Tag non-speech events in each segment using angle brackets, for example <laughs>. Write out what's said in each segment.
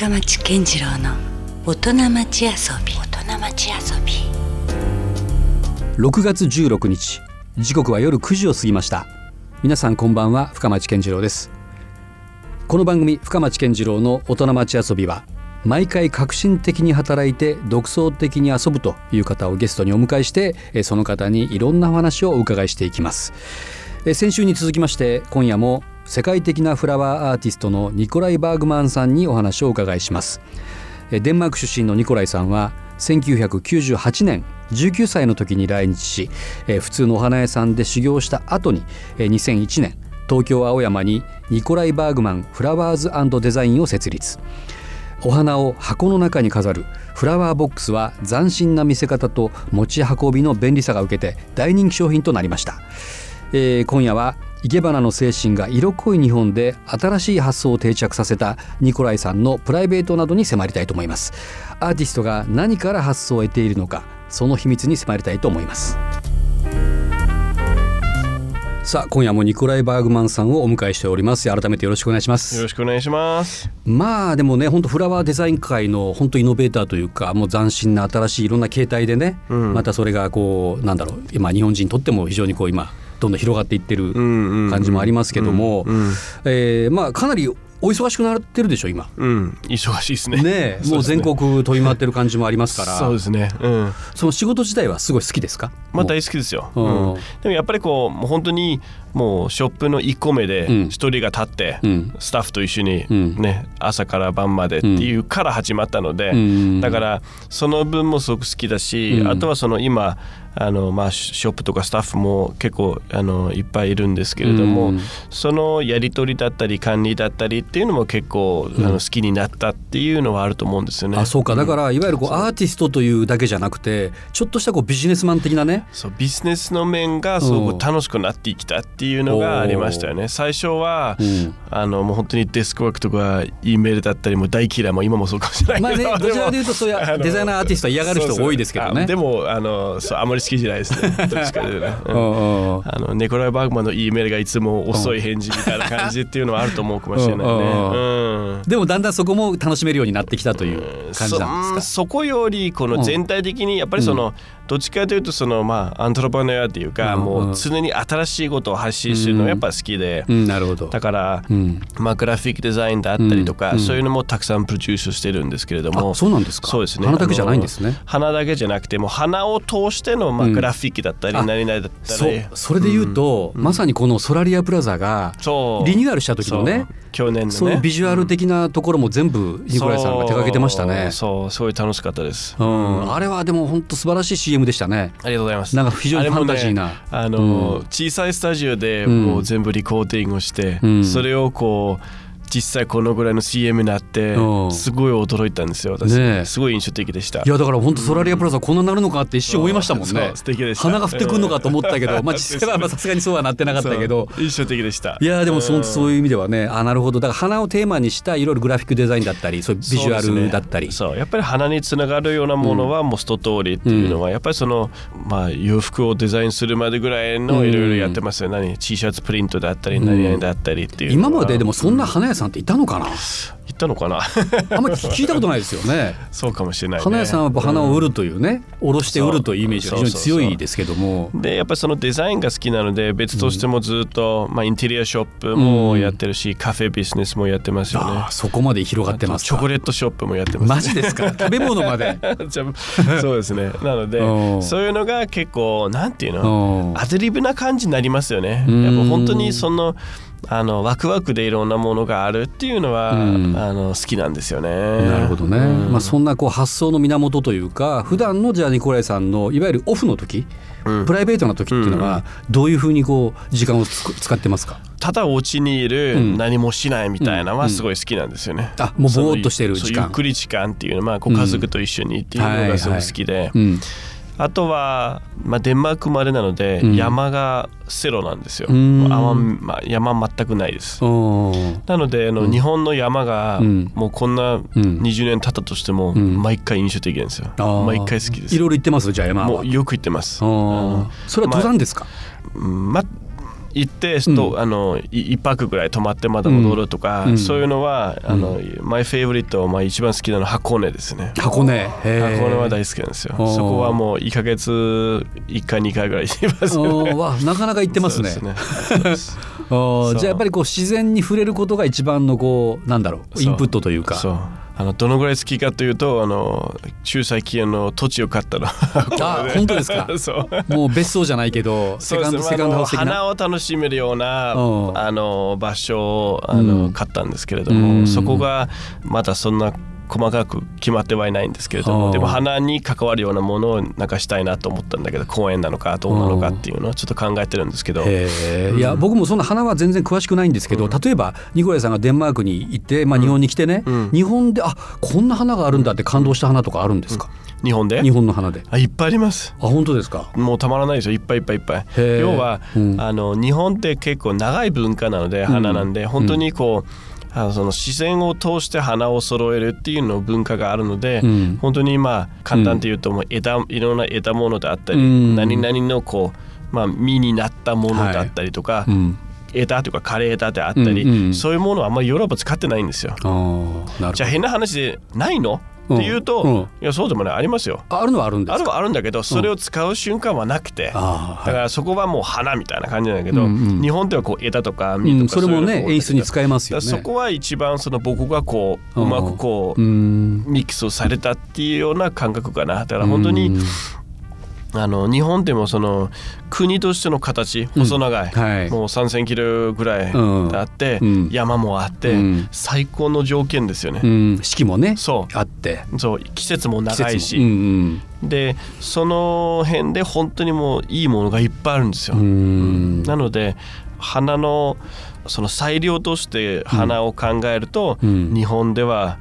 深町健次郎の大人町遊び。大人町遊び。6月16日。時刻は夜9時を過ぎました。皆さんこんばんは深町健次郎です。この番組深町健次郎の大人町遊びは毎回革新的に働いて独創的に遊ぶという方をゲストにお迎えしてえその方にいろんなお話をお伺いしていきます。え先週に続きまして今夜も世界的なフラワーアーティストのニコライ・バーグマンさんにお話をお伺いします。デンマーク出身のニコライさんは1998年19歳の時に来日しえ普通のお花屋さんで修行した後にえ2001年東京青山にニコライ・バーグマンフラワーズデザインを設立。お花を箱の中に飾るフラワーボックスは斬新な見せ方と持ち運びの便利さが受けて大人気商品となりました、えー今夜は生け花の精神が色濃い日本で新しい発想を定着させたニコライさんのプライベートなどに迫りたいと思います。アーティストが何から発想を得ているのかその秘密に迫りたいと思います。さあ今夜もニコライ・バーグマンさんをお迎えしております。改めてよろしくお願いします。よろしくお願いします。まあでもね本当フラワーデザイン界の本当イノベーターというかもう斬新な新しいいろんな形態でね、うん。またそれがこうなんだろう今日本人にとっても非常にこう今どんどん広がっていってる感感じもありますけども、まあかなりお忙しくなってるでしょ今。うん忙しいですね。ねえもう全国飛び回ってる感じもありますからそうですね。うん。その仕事自体はすごい好きですか？まあ大好きですよ。うんうんでもやっぱりこうもう本当にもうショップの1個目でうん。一人が立って、うん。スタッフと一緒にうん。ね、朝から晩までっていうから始まったので、うん。だからその分もすごく好きだし、うん。あとはその今あのまあショップとかスタッフも結構あのいっぱいいるんですけれども、うん。そのやり取りだったり管理だったりっていうのも結構、あの好きになったっていうのはあると思うんですよね。あそうか。だからいわゆるこうアーティストというだけじゃなくてちょっとしたこうビジネスマン的なね。そうビジネスの面がすごく楽しくなってきたっていうのがありましたよね。最初は、うん。あのもう本当にデスクワークとか E メールだったりも大嫌いもう今もそうかもしれないまあねけど、どちらかというとそういうデザイナーアーティストは嫌がる人多いですけどね。でもあのそうあまり好きじゃないですね。どっちかというとあのネコライ・バーグマンの E メールがいつも遅い返事みたいな感じっていうのはあると思うかもしれないね。うんうんでもだんだんそこも楽しめるようになってきたという感じなんそですそこよりこの全体的にやっぱりその、どっちかというとそのまあアントロパネアっていうか、うんもう常に新しいことを発信するのがやっぱ好きで、なるほど。だから、うん、まあグラフィックデザインだったりとか、うんそういうのもたくさんプロデュースしてるんですけれども。あ、そうなんですか？そうですね。花だけじゃないんですね。花だけじゃなくても花を通してのまあうん。グラフィックだったりあ何々だったり、それで言うと、まさにこのソラリアプラザがリニューアルした時のね去年のね。そういうビジュアル的なところも全部ニコライさんが手掛けてましたね。そう。そうすごい楽しかったです、うん、あれはでも本当素晴らしい CM でしたね。ありがとうございます。なんか非常にファンタジーな。ねあの、小さいスタジオでうんもう全部リコーディングをして、うん。それをこう実際このぐらいの CM になってうん。すごい驚いたんですよ私、ねえ。すごい印象的でした。いやだから本当ソラリアプラザこんなになるのかって一瞬思いましたもんそねう素敵でした。花が降ってくるのかと思ったけど、まあ実際はまあさすがにそうはなってなかったけど。そう印象的でした。いやでもそうんそういう意味ではねあなるほどだから花をテーマにしたいろいろグラフィックデザインだったりそういうビジュアルだったり。そう,、やっぱり花につながるようなものはもう一通りっていうのは、やっぱりその、まあ、洋服をデザインするまでぐらいのいろいろやってますよ、何？T シャツプリントだったり何々だったりっていう今まででもそんな花屋さんっていたのかな、言ったのかな？あんまり聞いたことないですよね。<laughs> そうかもしれない、ね、花屋さんは花を売るというね卸して売るというイメージが非常に強いですけども。でやっぱりそのデザインが好きなので別としてもずっと、まあ、インテリアショップもやってるし、カフェビジネスもやってますよね。そこまで広がってますか？チョコレートショップもやってます、マジですか？<laughs> 食べ物まで。そうですね。なのでうん。そういうのが結構なんていううのん。アドリブな感じになりますよね。うん。やっぱ本当にそのあのワクワクでいろんなものがあるっていうのは、うん。あの好きなんですよね。なるほどね、うん。まあ、そんなこう発想の源というか普段のじゃあニコライさんのいわゆるオフの時、うん。プライベートな時っていうのはどういうふうにこう時間を使ってますか？ただお家にいる、うん。何もしないみたいなのうん。はすごい好きなんですよね、あもうぼーっとしてる時間。ゆっくり時間っていうのは、まあ、ご家族と一緒にっていうのがすごい好きで、うんあとは、まあ、デンマーク生まれなので、うん。山がセロなんですよ、うん。あんままあ、山全くないです。なのであの、うん。日本の山が、うん。もうこんなうん。20年経ったとしても、ん。毎回印象的なんですよ、毎回好きです。いろいろ行ってます？じゃあ山は。もうよく行ってます、それは登山ですか、うんま行ってと、あのい一泊ぐらい泊まってまた戻るとか、うん。そういうのは、あのマイフェイブリット、まあ、一番好きなのは箱根ですね。箱根。へ箱根は大好きなんですよ。そこはもう1ヶ月1回2回ぐらい行きますよね。なかなか行ってますね。すね。<laughs> じゃあやっぱりこう自然に触れることが一番のこうなんだろう。インプットというか。そうあのどのぐらい好きかというとあの中最近あの土地を買ったの <laughs> あ本当ですか？<laughs> もう別荘じゃないけどセカンドセカンドハウス的な？花を楽しめるようなうん。あの場所をあの、うん。買ったんですけれどうも、ん。そこがまだそんな細かく決まってはいないんですけれどうんもでも花に関わるようなものをなんかしたいなと思ったんだけど公園なのかどうなのかっていうのをちょっと考えてるんですけど。へえいや僕もそんな花は全然詳しくないんですけど、例えばニコライさんがデンマークに行って、まあ、日本に来てね、うん。日本であこんな花があるんだって感動した花とかあるんですか、日本で？日本の花で。あいっぱいあります。あ本当ですか？もうたまらないですよ。いっぱいいっぱいいっぱい。要は、うん。あの日本って結構長い文化なので花なんで、本当にこうあのその自然を通して花を揃えるっていうの文化があるので、うん。本当にまあ簡単と言うともう枝、いろんな枝物であったり、うん。何々のこう、まあ、実になったものであったりとか、うん。枝とか枯れ枝であったり、うんうん。そういうものはあんまりヨーロッパ使ってないんですよ。じゃあ変な話でないの？って言うと、うん。うん。いやそうでもない。ありますよ。ああるのはあるんですか？あるはあるんだけどそれを使う瞬間はなくて、だからそこはもう花みたいな感じなんだけど、うんうん日本ではこう枝とかう実とかんそれもね演出に使えますよね。そこは一番その僕がこううまくこう、うんミックスをされたっていうような感覚かな。だから本当に、うんあの日本でもその国としての形細長い、はい。もう3,000キロぐらいうん。あって、うん。山もあって、うん。最高の条件ですよね。うん。四季もねそう。あって。そう季節も長いし、季節も。うんでその辺で本当にもういいものがいっぱいあるんですよ。うん。うんなので花のその裁量として花を考えると、うん。日本では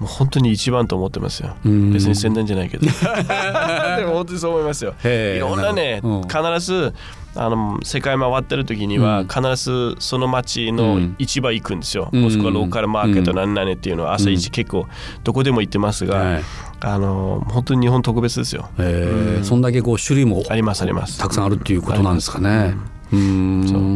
もう本当に一番と思ってますよ。うん別に宣伝じゃないけど。<laughs> でも本当にそう思いますよ。いろんなね、うん必ずあの世界回ってる時には、うん必ずその町うのん市場行くんですよ。うんもしくはローカルマーケットうん何々っていうのは朝一結構どこでも行ってますが、はいあの本当に日本特別ですよ。へえそんだけこう種類もありますあります。たくさんあるっていうことなんですかね。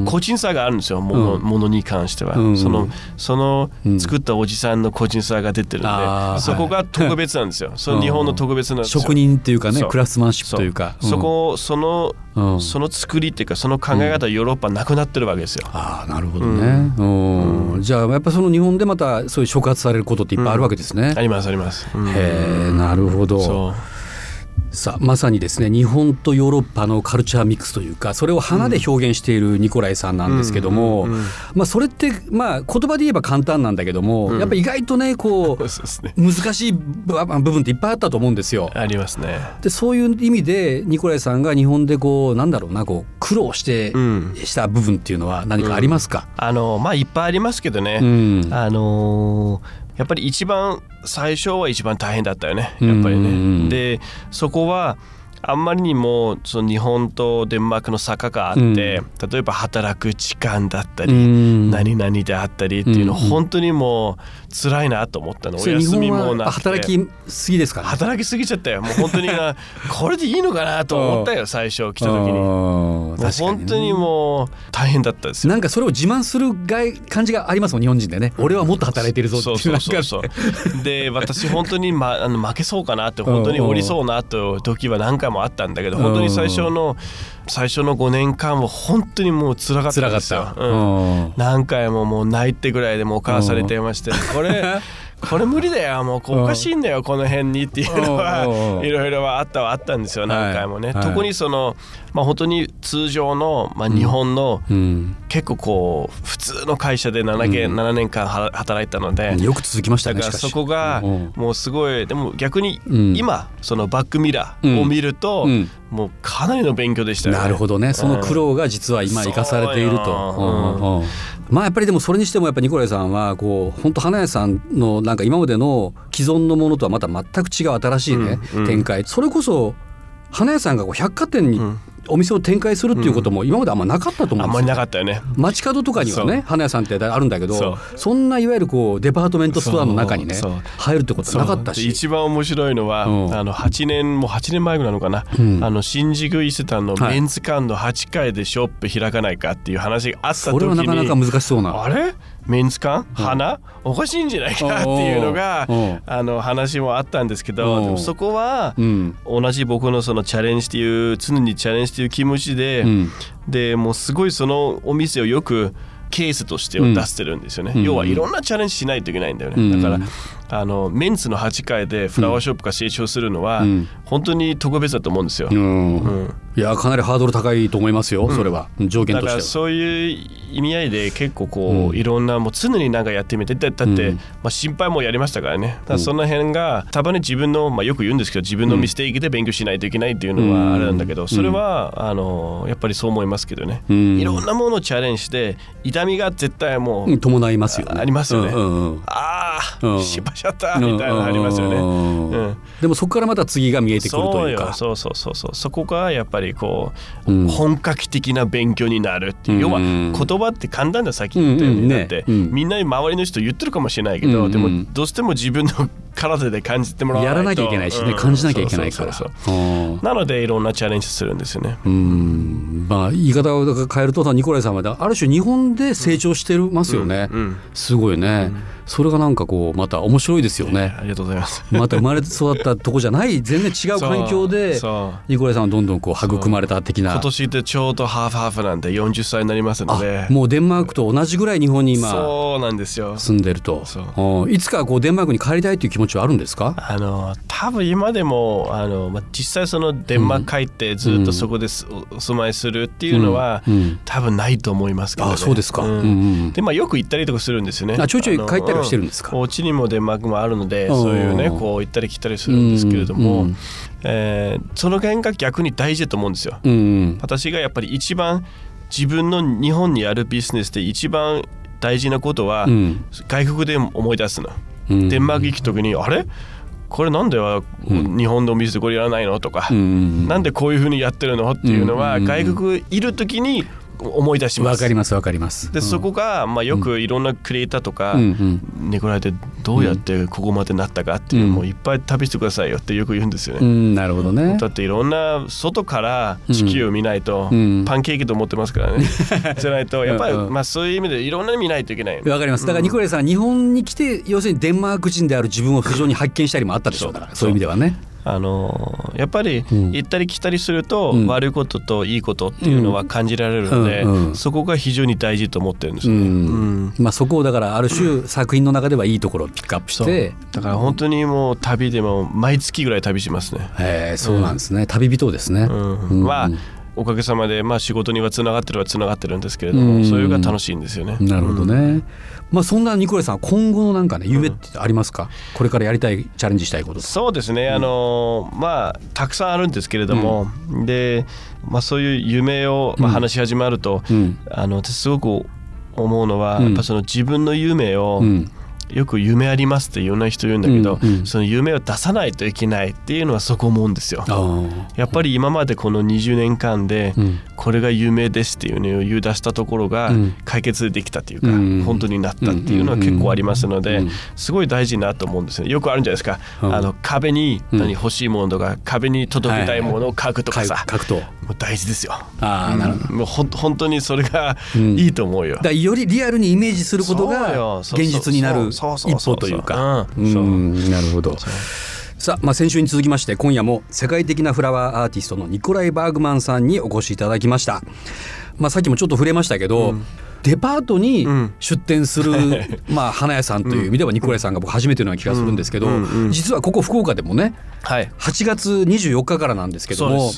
個人差があるんですよもの,、うん。ものに関しては、うん。そのそのうん。作ったおじさんの個人差が出てるんで、そこが特別なんですよ、その日本の特別な職人っていうかねクラフトマンシップというか。そこその、うん。その作りっていうかその考え方はヨーロッパなくなってるわけですよ、ああなるほどね、うん。じゃあやっぱその日本でまたそういう触発されることっていっぱいあるわけですね。ありますあります、うん。へえなるほど。そうさあまさにですね日本とヨーロッパのカルチャーミックスというかそれを花で表現しているニコライさんなんですけども、うんうんうん。まあ、それってまあ言葉で言えば簡単なんだけども、うん。やっぱ意外とねこうね。難しい部部分っていっぱいあったと思うんですよ。ありますね。でそういう意味でニコライさんが日本でこうなんだろうなこう苦労して、うん。した部分っていうのは何かありますか、あのまあいっぱいありますけどね、うん。あのーやっぱり一番最初は一番大変だったよねやっぱりうんね。でそこはあんまりにもその日本とデンマークの坂があって、うん。例えば働く時間だったうり、ん。何々であったりっていうの、うんうん。本当にもう辛いなと思ったの。お休みもな働きすぎですかね？働きすぎちゃったよ。もう本当にな <laughs> これでいいのかなと思ったよ最初来た時に。もうも本当にもう大変だったですよ。なんかそれを自慢するがい感じがありますもん日本人でね。俺はもっと働いてるぞってそうそうで私本当に、ま、あの負けそうかなって本当に降りそうなと時は何回もあったんだけど本当に最初の最初の5年間は本当にもう辛かったですよ。うん。何回ももう泣いてぐらいでもうお母さんに電話して <laughs> これこれ無理だよもうこうおかしいんだよこの辺にっていうのうんはいろいろはあったはあったんですよ何回もね、はい。特にそのまあ本当に通常の、まあ、日本のうん。結構こう普通の会社で 7, 年7年間は働いたので、よく続きましただからねしかし。そこがうん。もうすごいでも逆にうん。今そのバックミラーを見るとうん。もうかなりの勉強でしたよね。なるほどね。その苦労が実は今生かされていると、まあやっぱりでもそれにしてもやっぱニコライさんはこう本当花屋さんのなんか今までの既存のものとはまた全く違う新しいね、うんうん。展開。それこそ花屋さんがこう百貨店にんお店を展開するっていうことも今まであんまなかったと思あんまりうんですよなかったよね。街角とかにはね花屋さんってあるんだけそどう。そんないわゆるこうデパートメントストアの中にね入るってことはなかったし。一番面白いのは、うん。あの8年もう8年前ぐらいなのかな、うん。あの新宿伊勢丹のはい。メンズ館の8階でショップ開かないかっていう話があった時に。それはなかなか難しそうな。あれ？メンズ館花、おかしいんじゃないかっていうのがうん。あの話もあったんですけうん。どそこはうん。同じ僕のそのチャレンジっていう常にチャレンジっていう気持ちで、うん。でもうすごいそのお店をよくケースとしてを出してるんですよね、うん。要はいろんなチャレンジしないといけないんだよね、うん。だからあのメンツの8階でフラワーショップが成長するのは、うん。本当に特別だと思うんですよ、うん。うん。いやかなりハードル高いと思いますよそれは。条件だからとしては。そういう意味合いで結構こう、うん。いろんなもう常になんかやってみて。だだって、うん。まあ、心配もやりましたからね。だからその辺がたまに自分の、まあ、よく言うんですけど自分のミステイクで勉強しないといけないっていうのうん。はあれなんだけどそれはあのやっぱりそう思いますけどね、うん。いろんなものをチャレンジして痛みが絶対もう、うん。伴いますよね。ありますよね。うんうんうん。ああ、うん。失敗しちゃったみたいなのありますよね。うん。うん。でもそこからまた次が見えてくるというか。そうそうそうそうそこがやっぱりこう、うん。本格的な勉強になるっていう、うん。要は言葉って簡単ださっき言ったように、って、うんみんな周りの人言ってるかもしれないけど、うん。でもどうしても自分の体で感じてもらわないと。やらなきゃいけないしね、うん。感じなきゃいけないから。そうそうそうう。ん。なのでいろんなチャレンジするんですよね。うん。まあ言い方を変えるとニコライさんはある種日本で成長してますよね、うん。すごいね、それがなんかこうまた面白いですよね。ありがとうございます。また生まれ育ったとこじゃない全然違う環境でニコライさんはどんどんこう育まれた的な。今年でちょうどハーフハーフなんで40歳になりますので。あもうデンマークと同じぐらい日本に今そうなんですよ。住んでると。いつかこうデンマークに帰りたいという気持ちはあるんですか？あの多分今でもあの、まあ、実際そのデンマーク帰ってずっとそこです、お住まいするっていうのは、うん。うん。多分ないと思いますけど、ね、あそうですか。ん。うんうんでまあよく行ったりとかするんですよね。あちょいちょいの帰ったりはしてるん。ですかうお家にもデンマークもあるのでうん。そういうねこう行ったり来たりするんですけれども、うん。えーその辺が逆に大事だと思うんですよ、うんうん。私がやっぱり一番自分の日本にあるビジネスで一番大事なことは、うん。外国で思い出すの、うん。デンマーク行く時にあれ？これなんでは日本のお店でこれやらないの？とか、うんなんでこういうふうにやってるの？っていうのは、うん。外国いる時に思い出します。わかりますわかります。でそこが、まあ、よくいろんなクリエイターとか、うんうん。ネコライでどうやってここまでなったかっていうのうん。をいっぱい旅してくださいよってよく言うんですよね。うんなるほどね。だっていろんな外から地球を見ないと、うん。パンケーキと思ってますからね。<laughs> じゃないとやっぱり、うんうん。まあ、そういう意味でいろんなの見ないといけない。わかります。だからニコレイさん日本に来て要するにデンマーク人である自分を非常に発見したりもあったでしょうからそういう意味ではねあのやっぱりうん。行ったり来たりすると、うん。悪いことといいことっていうのは感じられるので、そこが非常に大事と思ってるんですね。ん。まあそこをだからある種作品の中ではいいところをピックアップして。だから本当にもう旅でも毎月ぐらい旅しますね。へえそうなんですね。旅人ですね。まあおかげさまで、まあ、仕事にはつながってるはつながってるんですけれども、うん。そういうのが楽しいんですよね。なるほどね。まあそんなニコレイさん今後のなんかね夢ってありますか？これからやりたいチャレンジしたいことそうですね、あのまあたくさんあるんですけれども、で、まあ、そういう夢を、まあ、話し始まると、うん。あの私すごく思うのは、うん。やっぱその自分の夢を、うんよく夢ありますっていろんな人言うんだけど、うんうん。その夢を出さないといけないっていうのはそこ思うんですよ。やっぱり今までこの20年間で、うんこれが夢ですっていうのを言い出したところがうん。解決できたっていうか、うん。本当になったっていうのは結構ありますので、うんすごい大事なと思うんですね。よくあるんじゃないですか、うん。あの壁にうん。何欲しいものとか、壁に届けたいものを書くとかさ、書くと。もう大事ですよ。ああなるほど。もうほん本当にそれがうん。いいと思うよ。だよりリアルにイメージすることが現実になる一歩というか。なるほどさあ、まあ、先週に続きまして今夜も世界的なフラワーアーティストのニコライ・バーグマンさんにお越しいただきました、まあ、さっきもちょっと触れましたけど、デパートにうん出店する、<laughs> まあ、花屋さんという意味ではニコライさんが僕初めてのような気がするんですけど、うんうんうん実はここ福岡でもねはい。8月24日からなんですけども。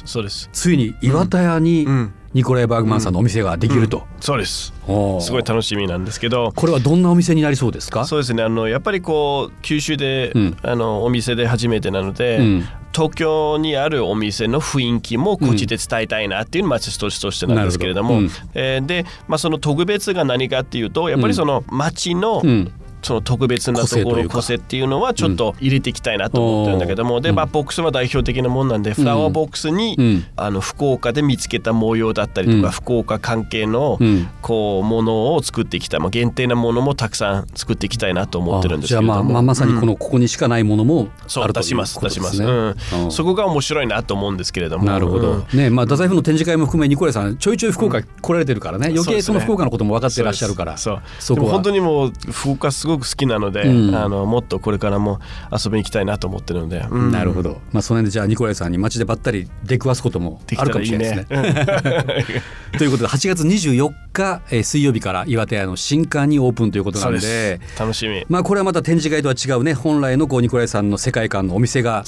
ついに岩田屋にうんニコライ・バーグマンさんのお店ができると、そうです。すごい楽しみなんですけど。これはどんなお店になりそうですか？そうですね。あのやっぱりこう九州で、うん。あのお店で初めてなので、うん。東京にあるお店の雰囲気もこっちで伝えたいなっていうのが町としてなんですけれども、ど。えーで、まあ、その特別が何かっていうとやっぱりその町の、うんその特別なところ個性っていうのはちょっと入れていきたいなと思ってるんだけども、で、まあ、ボックスは代表的なもんなんで、フラワーボックスに、うん。あの福岡で見つけた模様だったりとか、うん。福岡関係の、うん。こうものを作っていきたい、まあ、限定なものもたくさん作っていきたいなと思ってるんですじゃあまあまあまさにこのここにしかないものもそうあるという出しますね。うん。うん。そこが面白いなと思うんですけれども。なるほど、うん。ねまあ太宰府の展示会も含めニコライさんちょいちょい福岡来られてるからね、余計その福岡のことも分かってらっしゃるから。そうそこ本当にもう福岡すごく好きなので、うん。あのもっとこれからも遊びに行きたいなと思ってるので、うん。なるほど、まあ、その辺でじゃあニコライさんに街でばったり出くわすこともあるかもしれないですね。<laughs> ということで8月24日、えー水曜日から岩手屋の新館にオープンということなので楽しみ。まあこれはまた展示会とは違うね本来のこうニコライさんの世界観のお店が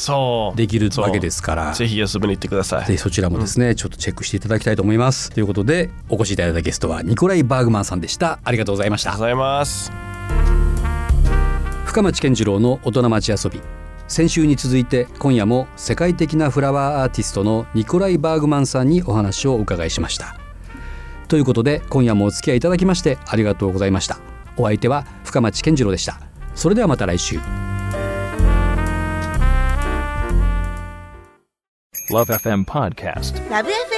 できるわけですから。ぜひ遊びに行ってください。ぜひそちらもですね、ちょっとチェックしていただきたいと思います。ということでお越しいただいたゲストはニコライ・バーグマンさんでした。ありがとうございました。ありがとう。ございます深町健次郎の大人町遊び。先週に続いて今夜も世界的なフラワーアーティストのニコライ・バーグマンさんにお話をお伺いしました。ということで今夜もお付き合いいただきましてありがとうございました。お相手は深町健次郎でした。それではまた来週。Love FM Podcast. ラ